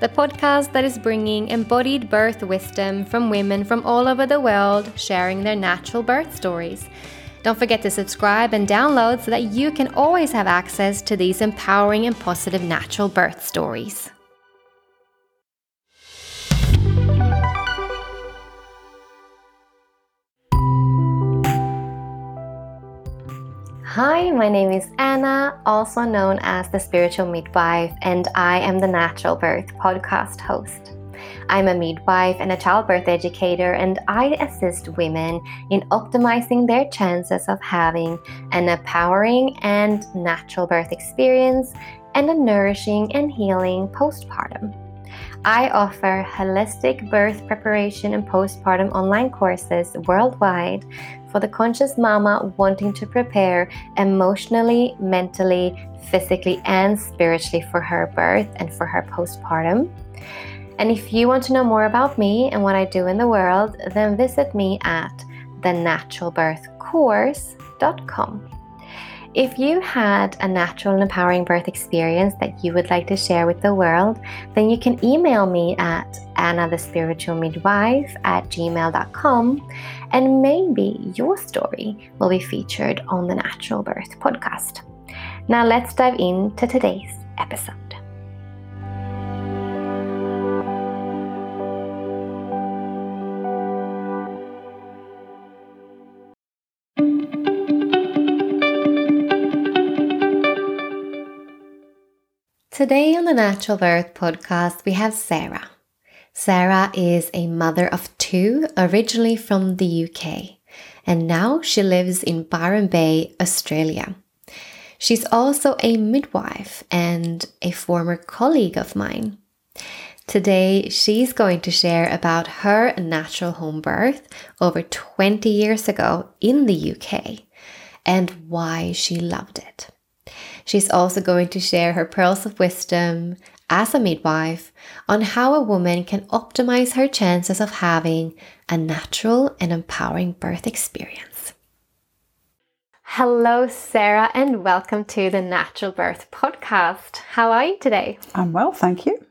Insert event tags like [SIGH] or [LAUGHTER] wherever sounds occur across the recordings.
the podcast that is bringing embodied birth wisdom from women from all over the world sharing their natural birth stories. Don't forget to subscribe and download so that you can always have access to these empowering and positive natural birth stories. Hi, my name is Anna, also known as the Spiritual Midwife, and I am the Natural Birth podcast host. I'm a midwife and a childbirth educator, and I assist women in optimizing their chances of having an empowering and natural birth experience and a nourishing and healing postpartum. I offer holistic birth preparation and postpartum online courses worldwide for the conscious mama wanting to prepare emotionally, mentally, physically, and spiritually for her birth and for her postpartum. And if you want to know more about me and what I do in the world, then visit me at thenaturalbirthcourse.com. If you had a natural and empowering birth experience that you would like to share with the world, then you can email me at annathespiritualmidwife at gmail.com and maybe your story will be featured on the Natural Birth podcast. Now let's dive into today's episode. Today on the Natural Birth podcast, we have Sarah. Sarah is a mother of two, originally from the UK, and now she lives in Byron Bay, Australia. She's also a midwife and a former colleague of mine. Today, she's going to share about her natural home birth over 20 years ago in the UK and why she loved it. She's also going to share her pearls of wisdom as a midwife on how a woman can optimize her chances of having a natural and empowering birth experience. Hello, Sarah, and welcome to the Natural Birth Podcast. How are you today? I'm well, thank you.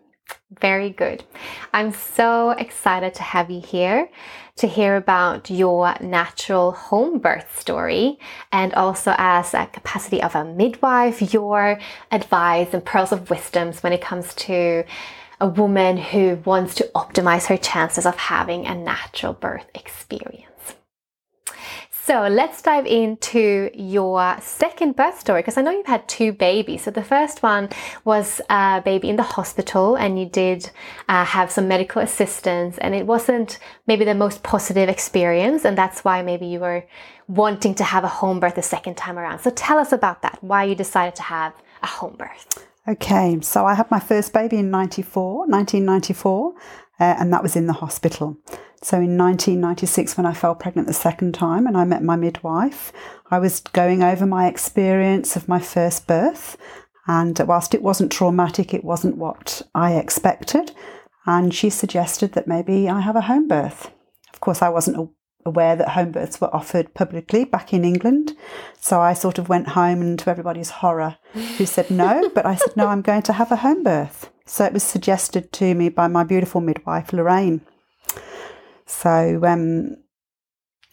Very good. I'm so excited to have you here to hear about your natural home birth story and also as a capacity of a midwife, your advice and pearls of wisdoms when it comes to a woman who wants to optimize her chances of having a natural birth experience. So let's dive into your second birth story because I know you've had two babies. So the first one was a baby in the hospital, and you did uh, have some medical assistance, and it wasn't maybe the most positive experience, and that's why maybe you were wanting to have a home birth the second time around. So tell us about that, why you decided to have a home birth. Okay, so I had my first baby in 94, 1994, uh, and that was in the hospital. So in 1996, when I fell pregnant the second time and I met my midwife, I was going over my experience of my first birth. And whilst it wasn't traumatic, it wasn't what I expected. And she suggested that maybe I have a home birth. Of course, I wasn't aware that home births were offered publicly back in England. So I sort of went home and to everybody's horror, who said no, but I said, no, I'm going to have a home birth. So it was suggested to me by my beautiful midwife, Lorraine. So, um,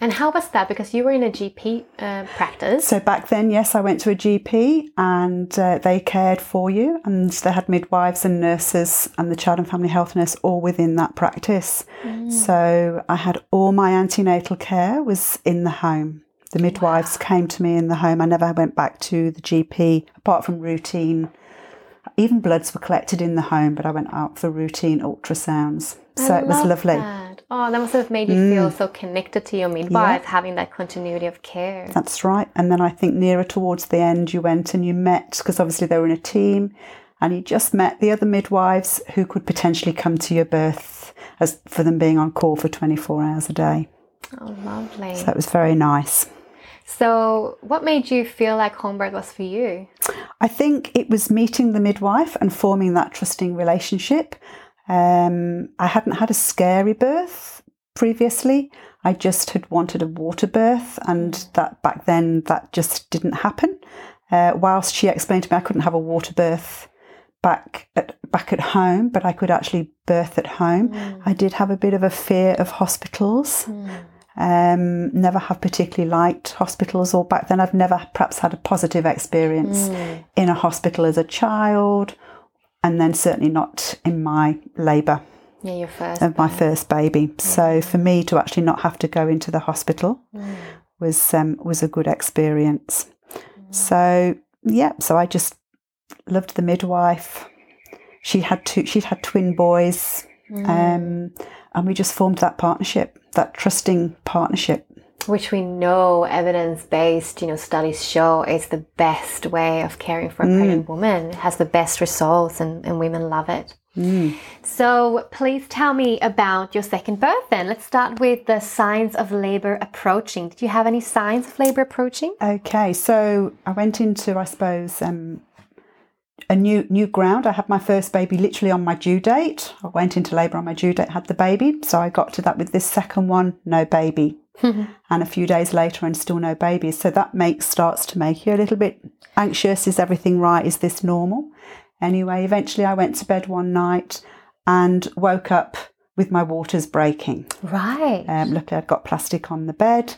and how was that? Because you were in a GP uh, practice. So back then, yes, I went to a GP and uh, they cared for you, and they had midwives and nurses and the child and family health nurse all within that practice. Mm. So I had all my antenatal care was in the home. The midwives wow. came to me in the home. I never went back to the GP apart from routine. Even bloods were collected in the home, but I went out for routine ultrasounds. So I it was lovely. That. Oh, that must have made you mm. feel so connected to your midwife, yeah. having that continuity of care. That's right. And then I think nearer towards the end, you went and you met, because obviously they were in a team, and you just met the other midwives who could potentially come to your birth as for them being on call for 24 hours a day. Oh, lovely. So that was very nice. So, what made you feel like home birth was for you? I think it was meeting the midwife and forming that trusting relationship. Um, I hadn't had a scary birth previously. I just had wanted a water birth, and that back then that just didn't happen. Uh, whilst she explained to me I couldn't have a water birth back at back at home, but I could actually birth at home. I did have a bit of a fear of hospitals. Um, never have particularly liked hospitals, or back then I've never perhaps had a positive experience in a hospital as a child, and then certainly not in my labour Yeah, your first. of my first baby. So for me to actually not have to go into the hospital was um, was a good experience. So yeah, so I just loved the midwife. She had two. She'd had twin boys, um, and we just formed that partnership, that trusting partnership. Which we know evidence based, you know, studies show is the best way of caring for a pregnant woman. It has the best results and, and women love it. So please tell me about your second birth then. Let's start with the signs of labor approaching. Did you have any signs of labor approaching? Okay, so I went into, I suppose, um, a new new ground. I had my first baby literally on my due date. I went into labour on my due date, had the baby. So I got to that with this second one, no baby, [LAUGHS] and a few days later, and still no baby. So that makes starts to make you a little bit anxious. Is everything right? Is this normal? Anyway, eventually I went to bed one night and woke up with my waters breaking. Right. Um, luckily, I'd got plastic on the bed.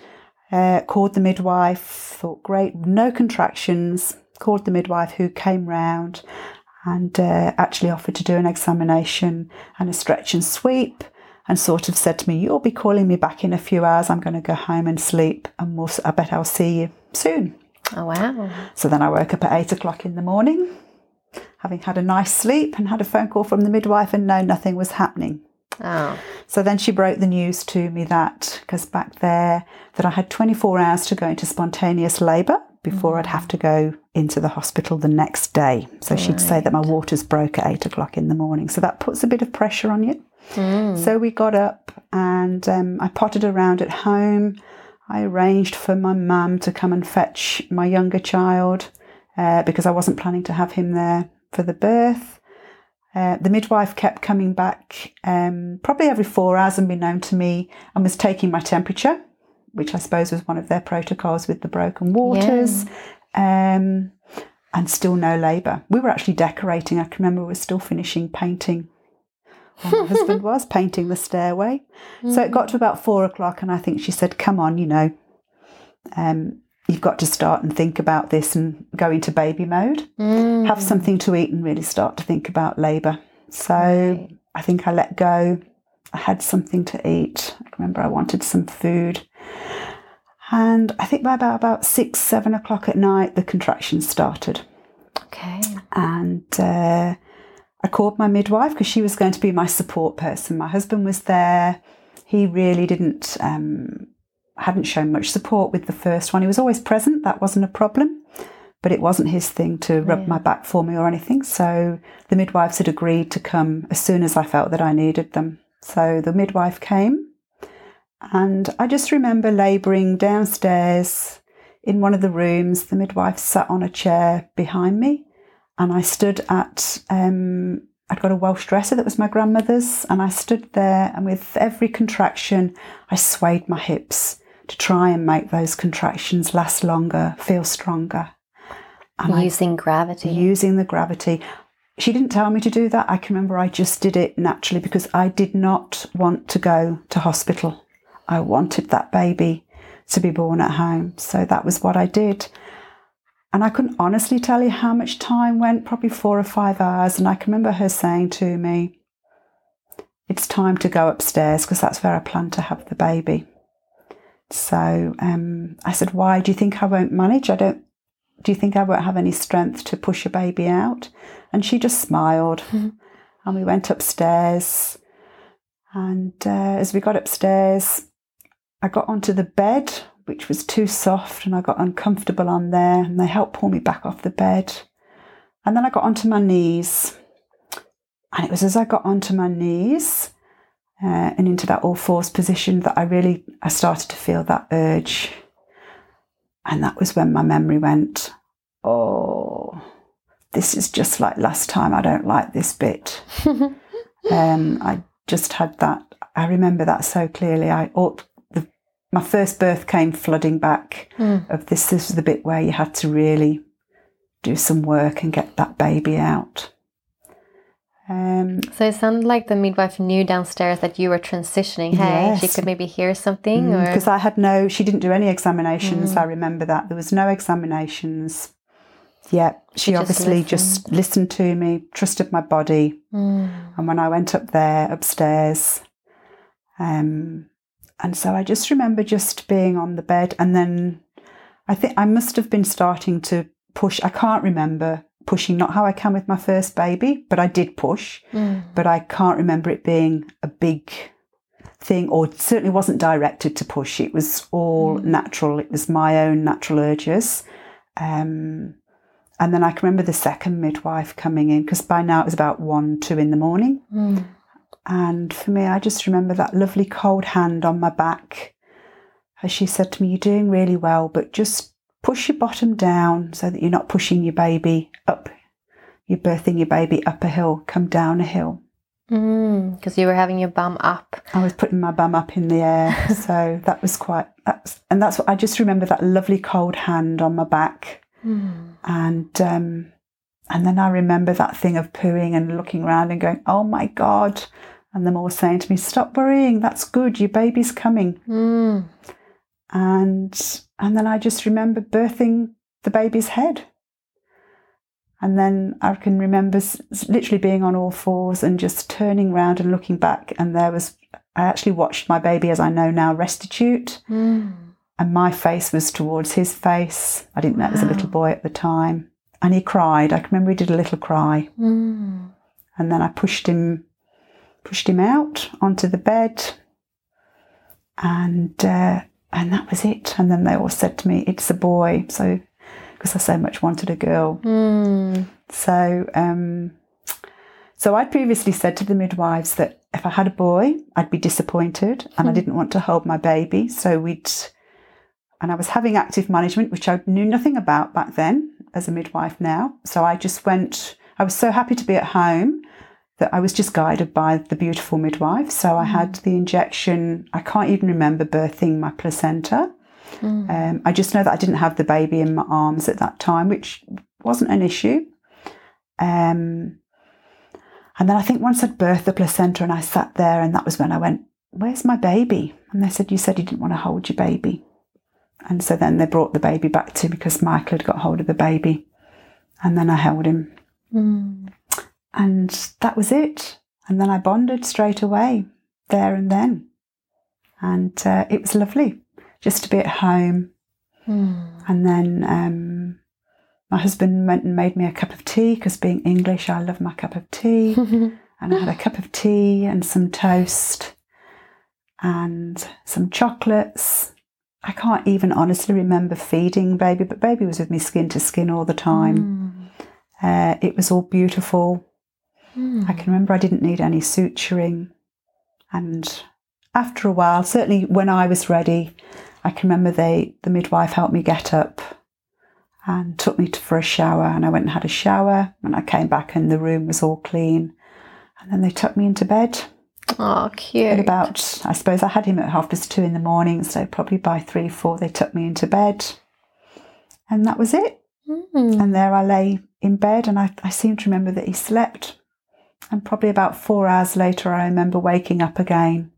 Uh, called the midwife. Thought great, no contractions. Called the midwife who came round and uh, actually offered to do an examination and a stretch and sweep. And sort of said to me, "You'll be calling me back in a few hours. I'm going to go home and sleep, and we'll, I bet I'll see you soon." oh, wow. So then I woke up at eight o'clock in the morning, having had a nice sleep, and had a phone call from the midwife, and no, nothing was happening. Oh, So then she broke the news to me that, because back there, that I had 24 hours to go into spontaneous labour before I'd have to go into the hospital the next day. So she'd say that my waters broke at eight o'clock in the morning. So that puts a bit of pressure on you. So we got up and um, I potted around at home. I arranged for my mum to come and fetch my younger child uh, because I wasn't planning to have him there for the birth. Uh, the midwife kept coming back um, probably every four hours, unbeknown to me, and was taking my temperature, which I suppose was one of their protocols with the broken waters. Um, and still no labour. We were actually decorating. I can remember we were still finishing painting. Well, my [LAUGHS] husband was painting the stairway. So it got to about four o'clock, and I think she said, Come on, you know, um, you've got to start and think about this and go into baby mode. Have something to eat and really start to think about labour. So I think I let go. I had something to eat. I remember I wanted some food. And I think by about, about six, seven o'clock at night, the contractions started. okay. And uh, I called my midwife because she was going to be my support person. My husband was there. He really didn't, um, hadn't shown much support with the first one. He was always present. That wasn't a problem. But it wasn't his thing to rub my back for me or anything. So the midwives had agreed to come as soon as I felt that I needed them. So the midwife came. And I just remember labouring downstairs in one of the rooms. The midwife sat on a chair behind me, and I stood at. Um, I'd got a Welsh dresser that was my grandmother's, and I stood there, and with every contraction, I swayed my hips to try and make those contractions last longer, feel stronger. And I Using gravity. using the gravity. She didn't tell me to do that. I can remember I just did it naturally because I did not want to go to hospital. I wanted that baby to be born at home. So that was what I did. And I couldn't honestly tell you how much time went, probably four or five hours. And I can remember her saying to me, It's time to go upstairs because that's where I plan to have the baby. So um, I said, Why? Do you think I won't manage? I don't do you think I won't have any strength to push a baby out? And she just smiled. And we went upstairs. And uh, as we got upstairs, I got onto the bed, which was too soft, and I got uncomfortable on there. And they helped pull me back off the bed. And then I got onto my knees. And it was as I got onto my knees uh, and into that all fours position that I really I started to feel that urge. And that was when my memory went, oh, this is just like last time. I don't like this bit. [LAUGHS] um, I just had that. I remember that so clearly. I my first birth came flooding back. Of this, this was the bit where you had to really do some work and get that baby out. Um, So it sounded like the midwife knew downstairs that you were transitioning. Hey, she could maybe hear something, or because I had no, she didn't do any examinations. I remember that there was no examinations. Yeah, she, She just obviously just listened to me, trusted my body, and when I went up there upstairs, um, and so I just remember just being on the bed, and then I think I must have been starting to push. I can't remember pushing, not how I can with my first baby, but I did push, mm. but I can't remember it being a big thing or certainly wasn't directed to push. It was all mm. natural. It was my own natural urges. Um, and then i can remember the second midwife coming in because by now it was about one two in the morning mm. And for me i just remember that lovely cold hand on my back as she said to me you're doing really well but just push your bottom down so that you're not pushing your baby up you're birthing your baby up a hill come down a hill because you were having your bum up. I was putting my bum up in the air, [LAUGHS] so that was quite. That's, and that's what I just remember that lovely cold hand on my back, and um, and then I remember that thing of pooing and looking around and going, "Oh my god!" And them all saying to me, "Stop worrying, that's good. Your baby's coming." Mm. And and then I just remember birthing the baby's head. And then I can remember literally being on all fours and just turning round and looking back. And there was, I actually watched my baby, as I know now, restitute. And my face was towards his face. I didn't know it was a little boy at the time. And he cried. I can remember he did a little cry. And then I pushed him, pushed him out onto the bed. And, uh, and that was it. And then they all said to me, it's a boy. So, because I so much wanted a girl. So, um, so I'd previously said to the midwives that if I had a boy, I'd be disappointed, and I didn't want to hold my baby. So we'd, and I was having active management, which I knew nothing about back then as a midwife now. So I just went. I was so happy to be at home that I was just guided by the beautiful midwife. So I had the injection. I can't even remember birthing my placenta. Um, I just know that I didn't have the baby in my arms at that time, which wasn't an issue. Um, and then I think once I'd birthed the placenta and I sat there, and that was when I went, Where's my baby? And they said, You said you didn't want to hold your baby. And so then they brought the baby back to me because Michael had got hold of the baby. And then I held him. And that was it. And then I bonded straight away there and then. And uh, it was lovely just to be at home. And then um, my husband went and made me a cup of tea because being English, I love my cup of tea. [LAUGHS] and I had a cup of tea and some toast and some chocolates. I can't even honestly remember feeding baby, but baby was with me skin to skin all the time. Uh, it was all beautiful. Hmm. I can remember I didn't need any suturing. And after a while, certainly when I was ready, I can remember they, the midwife helped me get up and took me to, for a shower. And I went and had a shower. And I came back and the room was all clean. And then they took me into bed. Oh, cute. At about, I suppose I had him at half past two in the morning. So probably by three, four, they took me into bed. And that was it. Hmm. And there I lay in bed and I, I seem to remember that he slept. And probably about four hours later, I remember waking up again.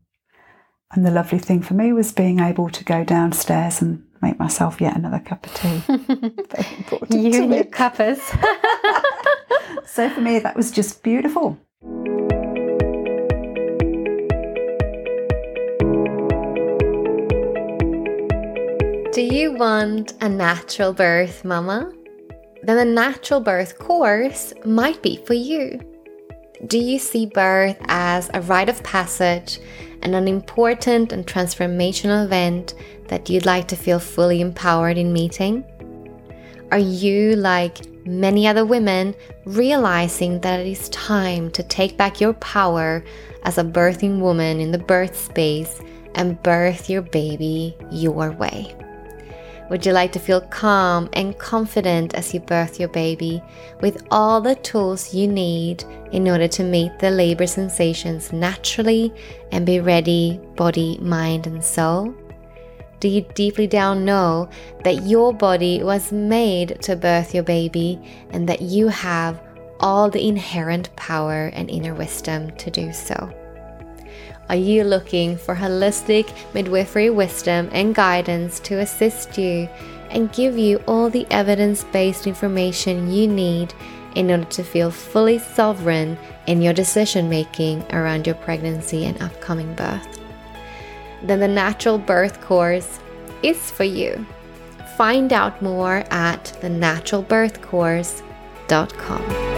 And the lovely thing for me was being able to go downstairs and make myself yet another cup of tea. [LAUGHS] You and your me. cuppas. [LAUGHS] So for me, that was just beautiful. Do you want a natural birth, Mama? Then a natural birth course might be for you. Do you see birth as a rite of passage and an important and transformational event that you'd like to feel fully empowered in meeting? Are you, like many other women, realizing that it is time to take back your power as a birthing woman in the birth space and birth your baby your way? Would you like to feel calm and confident as you birth your baby with all the tools you need in order to meet the labor sensations naturally and be ready, body, mind, and soul? Do you deeply down know that your body was made to birth your baby and that you have all the inherent power and inner wisdom to do so? Are you looking for holistic midwifery wisdom and guidance to assist you and give you all the evidence based information you need in order to feel fully sovereign in your decision making around your pregnancy and upcoming birth? Then the Natural Birth Course is for you. Find out more at thenaturalbirthcourse.com.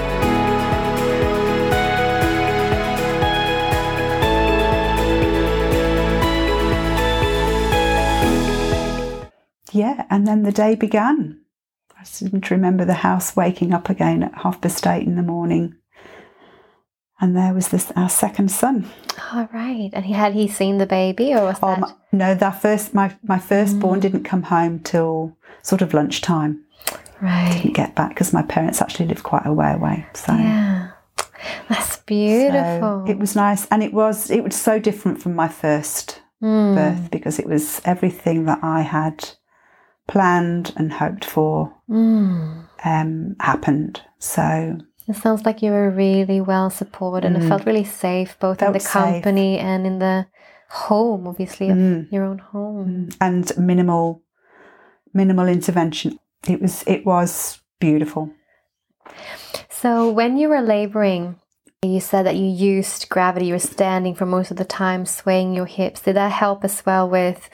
yeah, and then the day began. I seem to remember the house waking up again at half past eight in the morning. And there was this our second son. All right. And he had he seen the baby or was Oh, that my, no, that first my my firstborn didn't come home till sort of lunchtime. right? Didn't get back because my parents actually live quite a way away. So, Yeah. That's so beautiful. it was nice, and it was it was so different from my first Mm. birth because it was everything that I had planned and hoped for Mm. um, happened. So It sounds like you were really well supported and it felt really safe both in Mm. Felt the safe. company and in the home, obviously, of Mm. your own home. and minimal minimal intervention. It was it was beautiful. So, when you were laboring, you said that you used gravity, you were standing for most of the time, swaying your hips. Did that help as well with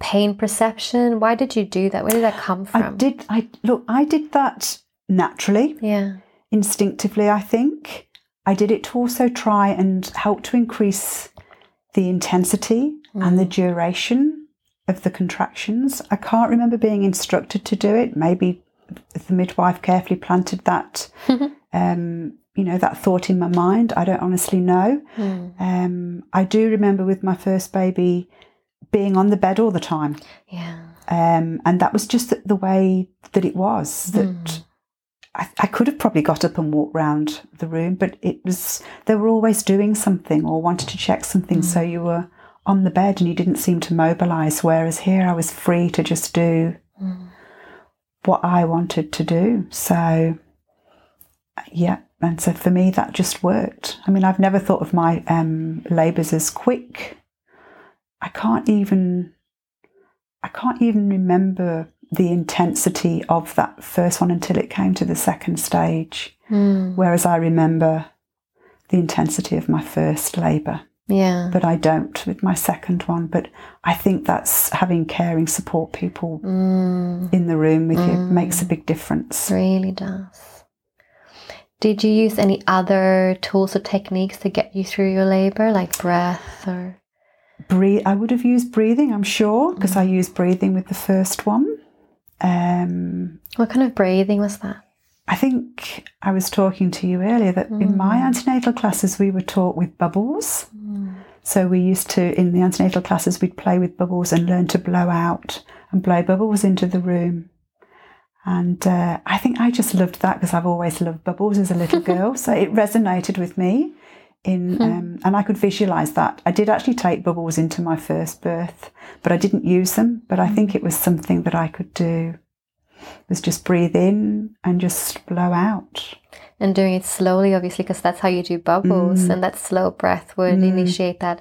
pain perception? Why did you do that? Where did that come from? I did I look I did that naturally, Yeah. instinctively, I think. I did it to also try and help to increase the intensity and the duration of the contractions. I can't remember being instructed to do it. Maybe the midwife carefully planted that [LAUGHS] um, you know, that thought in my mind. I don't honestly know. Mm. Um, I do remember with my first baby being on the bed all the time. Yeah. Um, and that was just the, the way that it was. That I, I could have probably got up and walked round the room, but it was they were always doing something or wanted to check something. So you were on the bed and you didn't seem to mobilise. Whereas here I was free to just do what I wanted to do. So yeah, and so for me that just worked. I mean, I've never thought of my um, labours as quick. I can't even I can't even remember the intensity of that first one until it came to the second stage. Mm. Whereas I remember the intensity of my first labour, Yeah. but I don't with my second one. But I think that's having caring support people Mm. in the room with you makes a big difference. Really does. Did you use any other tools or techniques to get you through your labor, like breath or? Breathe. I would have used breathing, I'm sure, because I used breathing with the first one. Um, What kind of breathing was that? I think I was talking to you earlier that in my antenatal classes we were taught with bubbles. So we used to, in the antenatal classes, we'd play with bubbles and learn to blow out and blow bubbles into the room. And uh, I think I just loved that because I've always loved bubbles as a little [LAUGHS] girl. so it resonated with me. In um, and I could visualize that. I did actually take bubbles into my first birth, but I didn't use them. But I think it was something that I could do. Was just breathe in and just blow out. And doing it slowly, obviously, because that's how you do bubbles. Mm. And that slow breath would initiate that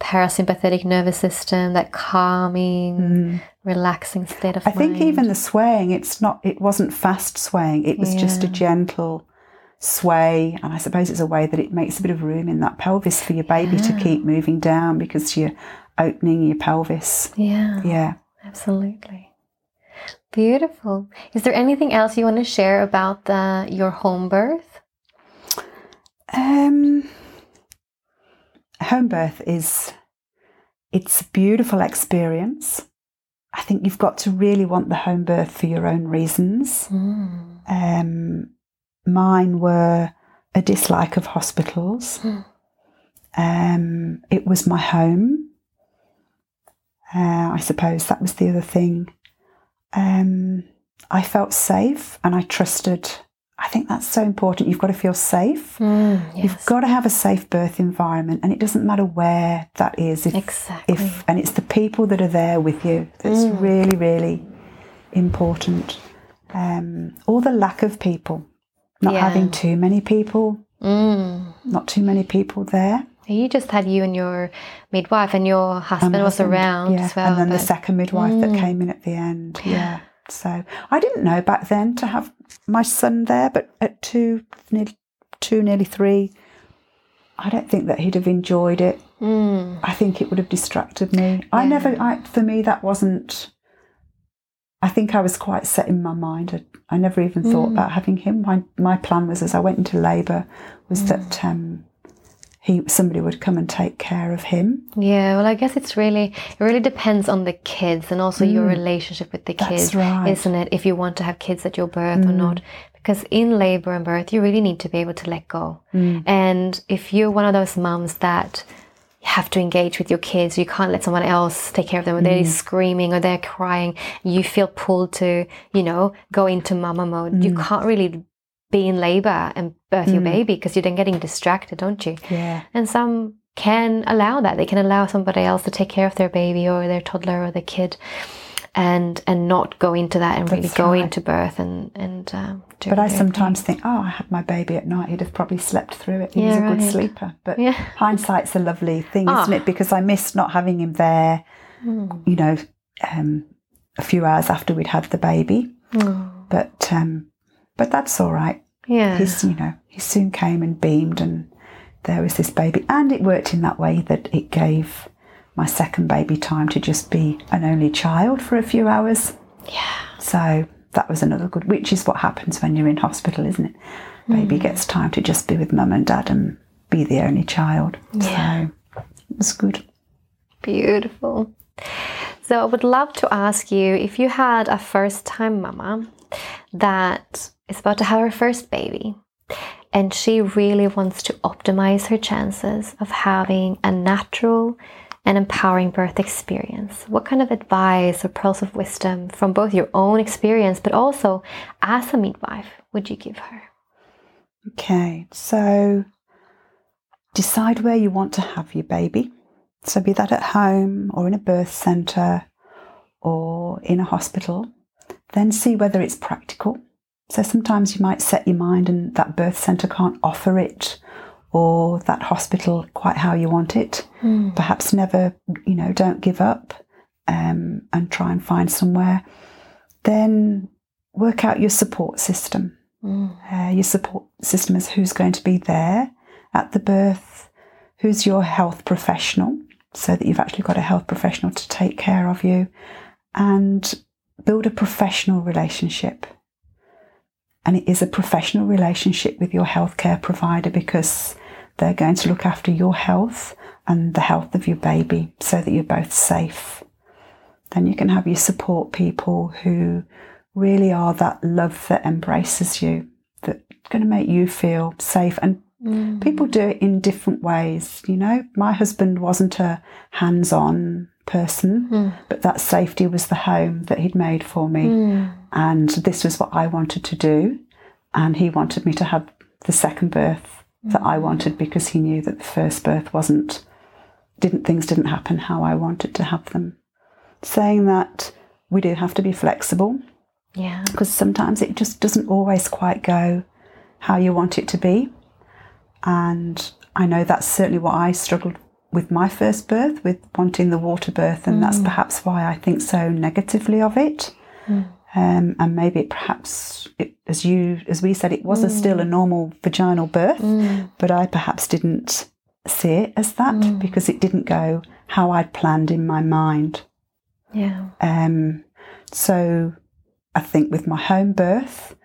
parasympathetic nervous system, that calming, relaxing state of mind. I think even the swaying, it's not, it wasn't fast swaying. It was just a Yeah. gentle sway, and I suppose it's a way that it makes a bit of room in that pelvis for your baby to keep moving down because you're opening your pelvis. Yeah, Yeah. absolutely. Beautiful. Is there anything else you want to share about the your home birth? Um, home birth is it's a beautiful experience. I think you've got to really want the home birth for your own reasons. Um, mine were a dislike of hospitals. Um, it was my home. Uh, I suppose that was the other thing. Um, I felt safe and I trusted. I think that's so important. You've got to feel safe. You've got to have a safe birth environment, and it doesn't matter where that is. If, Exactly. If and it's the people that are there with you that's really, really important. Um, or the lack of people, not Yeah. having too many people, Mm. not too many people there. You just had you and your midwife, and your husband And was around yeah. as well. And then the but- Mm. second midwife that came in at the end. Yeah. So I didn't know back then to have my son there, but at two, nearly, two, nearly three, I don't think that he'd have enjoyed it. Mm. I think it would have distracted me. I never, I, for me, that wasn't. I think I was quite set in my mind. I, I never even thought about having him. My my plan was, as I went into labour, was that um, he somebody would come and take care of him. Yeah, well, I guess it's really it really depends on the kids and also your relationship with the Mm. That's kids, right. Mm. isn't it? If you want to have kids at your birth or not, because in labor and birth, you really need to be able to let go. Mm. And if you're one of those mums that have to engage with your kids, you can't let someone else take care of them, or they're Mm. screaming or they're crying, you feel pulled to, you know, go into mama mode. You Mm. can't really be in labor and birth your baby because you're then getting distracted, don't you? Yeah. And some can allow that. They can allow somebody else to take care of their baby or their toddler or their kid, and and not go into that and really go right. into birth and and um, do But I sometimes think, oh, I had my baby at night. He'd have probably slept through it. He was Yeah, a good sleeper. But Yeah. hindsight's a lovely thing, isn't Ah. it? Because I missed not having him there. Mm. You know, um, a few hours after we'd had the baby. Oh, But um, but that's all right. yeah. He's you know he soon came and beamed, and there was this baby, and it worked in that way that it gave my second baby time to just be an only child for a few hours. yeah. So that was another good, which is what happens when you're in hospital, isn't it? Baby mm. gets time to just be with mum and dad and be the only child. Yeah. So it was good. Beautiful. So I would love to ask you if you had a first time mama that is about to have her first baby and she really wants to optimize her chances of having a natural and empowering birth experience. What kind of advice or pearls of wisdom from both your own experience but also as a midwife would you give her? Okay, so decide where you want to have your baby. So, be that at home or in a birth centre or in a hospital. Then see whether it's practical. So, sometimes you might set your mind and that birth centre can't offer it or that hospital quite how you want it. Perhaps never, you know, don't give up um, and try and find somewhere. Then work out your support system uh, your support system is who's going to be there at the birth, who's your health professional, so that you've actually got a health professional to take care of you, and build a professional relationship. And it is a professional relationship with your healthcare provider because they're going to look after your health and the health of your baby so that you're both safe. Then you can have your support people who really are that love that embraces you, that's going to make you feel safe. And mm. people do it in different ways. You know, my husband wasn't a hands on person, hmm. but that safety was the home that he'd made for me. Hmm. And this was what I wanted to do. And he wanted me to have the second birth that I hmm. wanted because he knew that the first birth wasn't, didn't, things didn't happen how I wanted to have them. Saying that we do have to be flexible Yeah. because sometimes it just doesn't always quite go how you want it to be. And I know that's certainly what I struggled with my first birth, with wanting the water birth, and that's mm. perhaps why I think so negatively of it. Mm. Um, and maybe it perhaps, it, as you, as we said, it was a still mm. a normal vaginal birth, but I perhaps didn't see it as that because it didn't go how I'd planned in my mind. Yeah. Um, so I think with my home birth,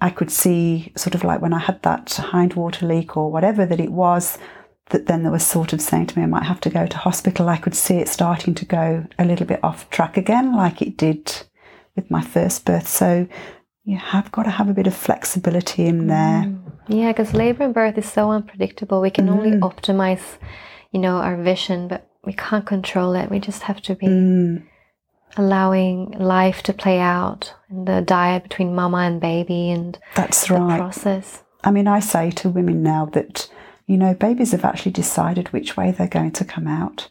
I could see sort of like when I had that hind water leak or whatever that it was, that then they were sort of saying to me I might have to go to hospital, I could see it starting to go a little bit off track again, like it did with my first birth. So you have got to have a bit of flexibility in there. Yeah, because labor and birth is so unpredictable. We can only Mm. optimize, you know, our vision, but we can't control it. We just have to be Mm. allowing life to play out in the diet between mama and baby and That's the right. process. I mean, I say to women now that, you know, babies have actually decided which way they're going to come out.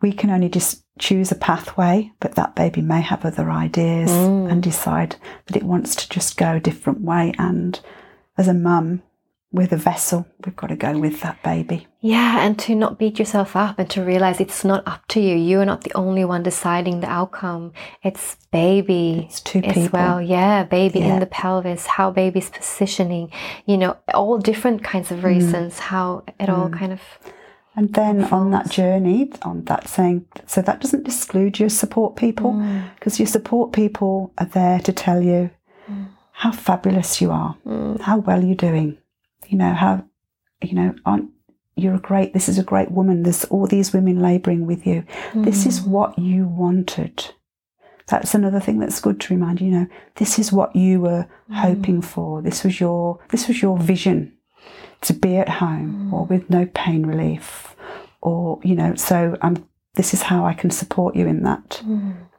We can only just choose a pathway, but that baby may have other ideas and decide that it wants to just go a different way. And as a mum, with a vessel, we've got to go with that baby. Yeah, and to not beat yourself up and to realize it's not up to you. You are not the only one deciding the outcome. It's baby It's two as people. well. Yeah, baby Yeah. in the pelvis, how baby's positioning, you know, all different kinds Mm. of reasons, how it all kind of. And then on that journey, on that saying, so that doesn't exclude your support people, Mm. because your support people are there to tell you how fabulous you are, Mm. how well you're doing. You know how, you know, on you're a great. This is a great woman. There's all these women labouring with you. This is Mm. what you wanted. That's another thing that's good to remind you. You know, this is what you were Mm. hoping for. This was your this was your vision to be at home or with no pain relief, or you know. So um, this is how I can support you in that.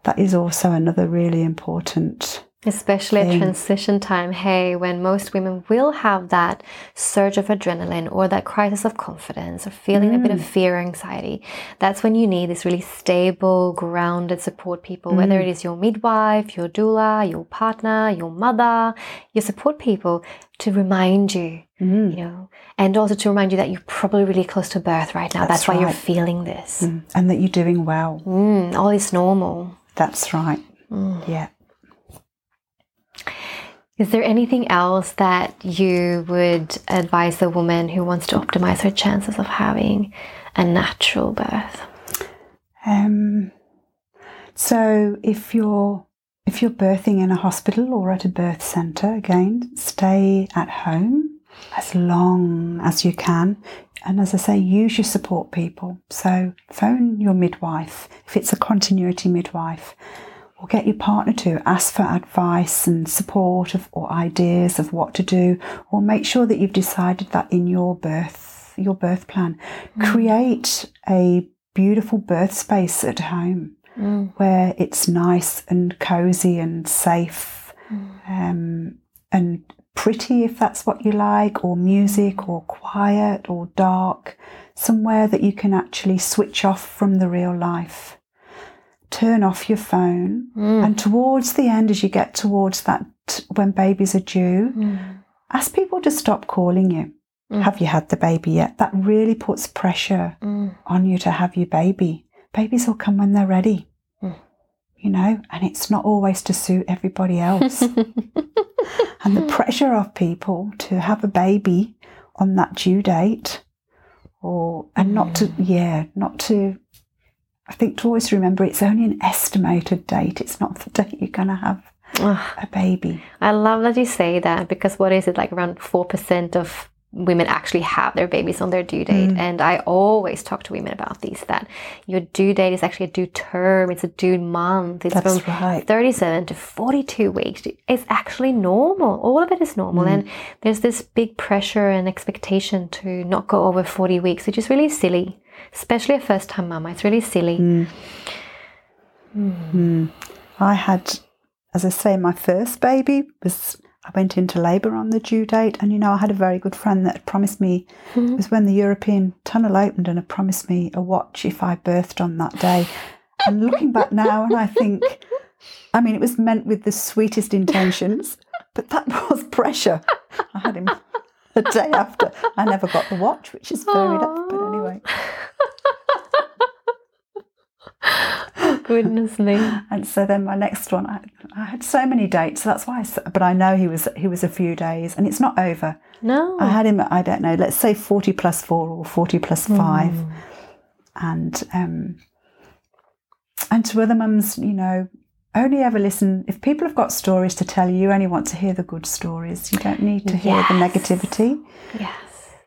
That is also another really important. Especially at transition time, hey, when most women will have that surge of adrenaline or that crisis of confidence or feeling a bit Mm. of fear or anxiety, that's when you need this really stable, grounded support people, whether Mm. it is your midwife, your doula, your partner, your mother, your support people to remind you, Mm. you know, and also to remind you that you're probably really close to birth right now. That's, That's why you're feeling this. Mm. And that you're doing well. Mm, all is normal. That's right. Mm. Yeah. Is there anything else that you would advise a woman who wants to optimize her chances of having a natural birth? Um, so if you're if you're birthing in a hospital or at a birth centre, again, stay at home as long as you can. And as I say, use your support people. So phone your midwife if it's a continuity midwife, or get your partner to ask for advice and support of, or ideas of what to do, or make sure that you've decided that in your birth your birth plan. Mm. Create a beautiful birth space at home mm. where it's nice and cozy and safe mm. um, and pretty if that's what you like, or music, or quiet, or dark, somewhere that you can actually switch off from the real life. Turn off your phone, mm. and towards the end, as you get towards that when babies are due, mm. ask people to stop calling you. Mm. Have you had the baby yet? That really puts pressure on you to have your baby. Babies will come when they're ready you know, and it's not always to suit everybody [LAUGHS] else. and the pressure of people to have a baby on that due date or and not to yeah, not to I think to always remember it's only an estimated date. It's not the [LAUGHS] date you're gonna have Ugh, a baby. I love that you say that because what is it like around 4% of women actually have their babies on their due date? Mm. And I always talk to women about these that your due date is actually a due term. It's a due month. It's That's from right. 37 to 42 weeks. It's actually normal. All of it is normal. Mm. And there's this big pressure and expectation to not go over 40 weeks which is really silly especially a first time mum. it's really silly hmm. Hmm. I had as I say, my first baby was I went into labour on the due date, and you know, I had a very good friend that promised me hmm. it was when the European tunnel opened and had promised me a watch if I birthed on that day. And looking back now, and I think, I mean, it was meant with the sweetest intentions, but that [LAUGHS] was pressure. I had him a day after. I never got the watch, which is fair enough. But anyway, goodness me and so then my next one, I, I had so many dates. That's why. I, but I know he was he was a few days, and it's not over. no I had him at, I don't know, let's say 40 plus 4 or 40 plus 5. And um, and to other mums, you know, only ever listen. If people have got stories to tell you, you only want to hear the good stories. You don't need to hear the negativity. yes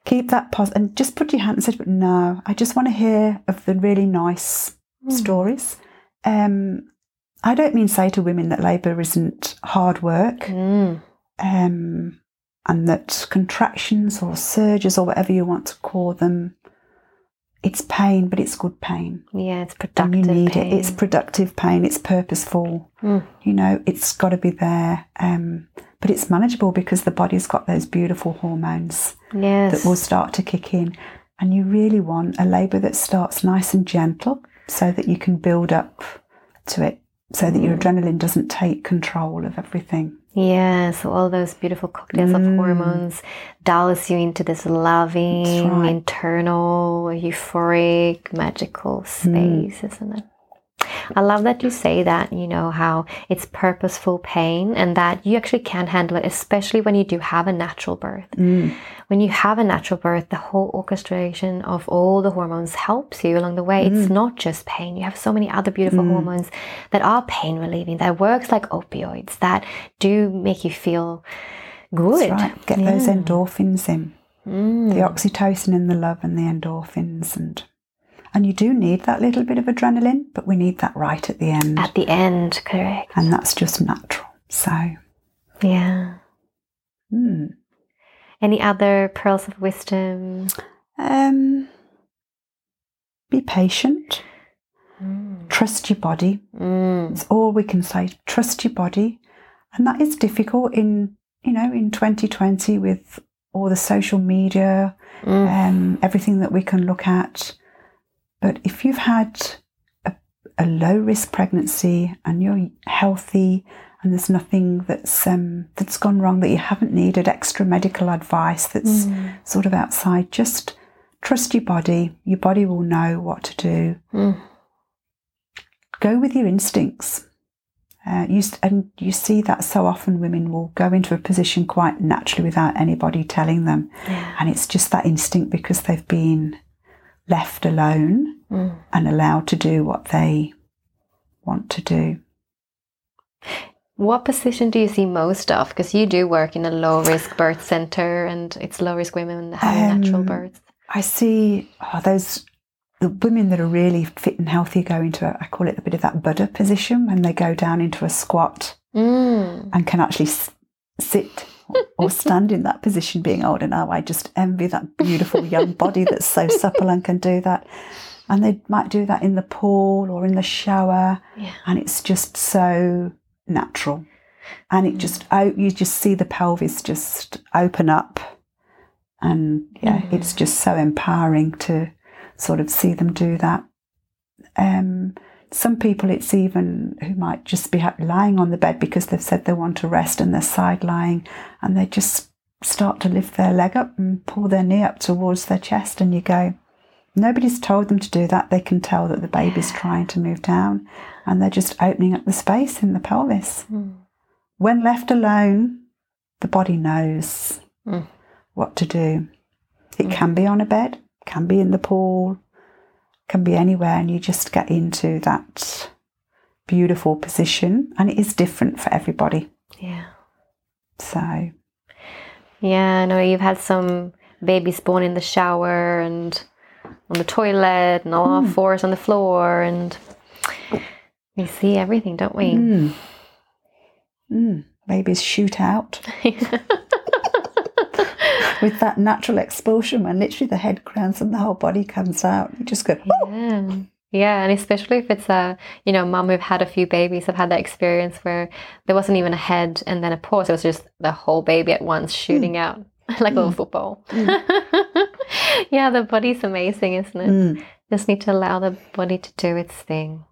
keep that positive and just put your hand and say, but no, I just want to hear of the really nice stories. Um, I don't mean say to women that labour isn't hard work Mm. um, and that contractions or surges or whatever you want to call them, it's pain, but it's good pain. Yeah, it's And productive. you need pain. it. It's productive pain. It's purposeful. Mm. You know, it's got to be there. Um, but it's manageable because the body's got those beautiful hormones yes. that will start to kick in. And you really want a labour that starts nice and gentle so that you can build up to it, so that Mm. your adrenaline doesn't take control of everything. Yeah, so all those beautiful cocktails of Mm. hormones dulls you into this loving, right. internal, euphoric, magical Mm. space, isn't it? I love that you say that, you know, how it's purposeful pain and that you actually can handle it, especially when you do have a natural birth. Mm. When you have a natural birth, the whole orchestration of all the hormones helps you along the way. It's Mm. not just pain. You have so many other beautiful hormones that are pain relieving, that works like opioids, that do make you feel good. That's right. Get those endorphins in. Mm. The oxytocin and the love and the endorphins and and you do need that little bit of adrenaline, but we need that right at the end. At the end, correct. and that's just natural. So Yeah. mm. Any other pearls of wisdom? um be patient. Mm. Trust your body. Mm. It's all we can say. Trust your body. And that is difficult in, you know, in 2020 with all the social media, Mm. um, everything that we can look at. But if you've had a, a low risk pregnancy and you're healthy and there's nothing that's um, that's gone wrong that you haven't needed extra medical advice that's Mm. sort of outside, just trust your body. Your body will know what to do. Mm. Go with your instincts. Uh, you, and you see that so often women will go into a position quite naturally without anybody telling them. Yeah. And it's just that instinct because they've been left alone Mm. and allowed to do what they want to do. What position do you see most of? Because you do work in a low risk birth center and it's low risk women having natural Um, births. I see oh, those the women that are really fit and healthy go into a, I call it a bit of that Buddha position when they go down into a squat Mm. and can actually s- sit or stand in that position being older now. I just envy that beautiful young body that's so [LAUGHS] supple and can do that. And they might do that in the pool or in the shower. Yeah. And it's just so natural. And it just, oh, you just see the pelvis just open up. And yeah, it's just so empowering to sort of see them do that. Um, some people, it's even who might just be lying on the bed because they've said they want to rest and they're side lying and they just start to lift their leg up and pull their knee up towards their chest. And you go, nobody's told them to do that. They can tell that the baby's trying to move down and they're just opening up the space in the pelvis. Mm. When left alone, the body knows Mm. what to do. It can be on a bed, can be in the pool, can be anywhere, and you just get into that beautiful position. And it is different for everybody. Yeah. So, Yeah, I know you've had some babies born in the shower and on the toilet and all on fours on the floor and we see everything, don't we? mm, mm, babies shoot out [LAUGHS] with that natural expulsion when literally the head crowns and the whole body comes out. You just go, oh, Yeah. Yeah, and especially if it's a, you know, mum who've had a few babies, I've had that experience where there wasn't even a head and then a pause. It was just the whole baby at once mm. shooting out [LAUGHS] like a mm. little football. Mm. [LAUGHS] yeah, the body's amazing, isn't it? mm. Just need to allow the body to do its thing.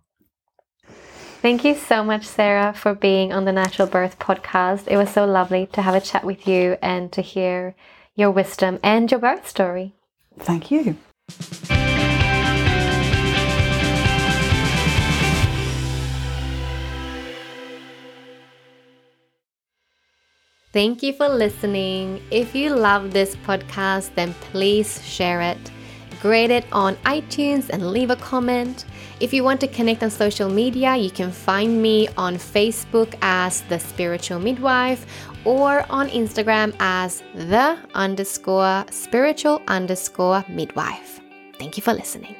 Thank you so much, Sarah, for being on the Natural Birth podcast. It was so lovely to have a chat with you and to hear your wisdom and your birth story. thank you. Thank you for listening. If you love this podcast, then please share it. Grade it on iTunes and leave a comment. If you want to connect on social media, you can find me on Facebook as The Spiritual Midwife or on Instagram as the underscore spiritual underscore midwife. Thank you for listening.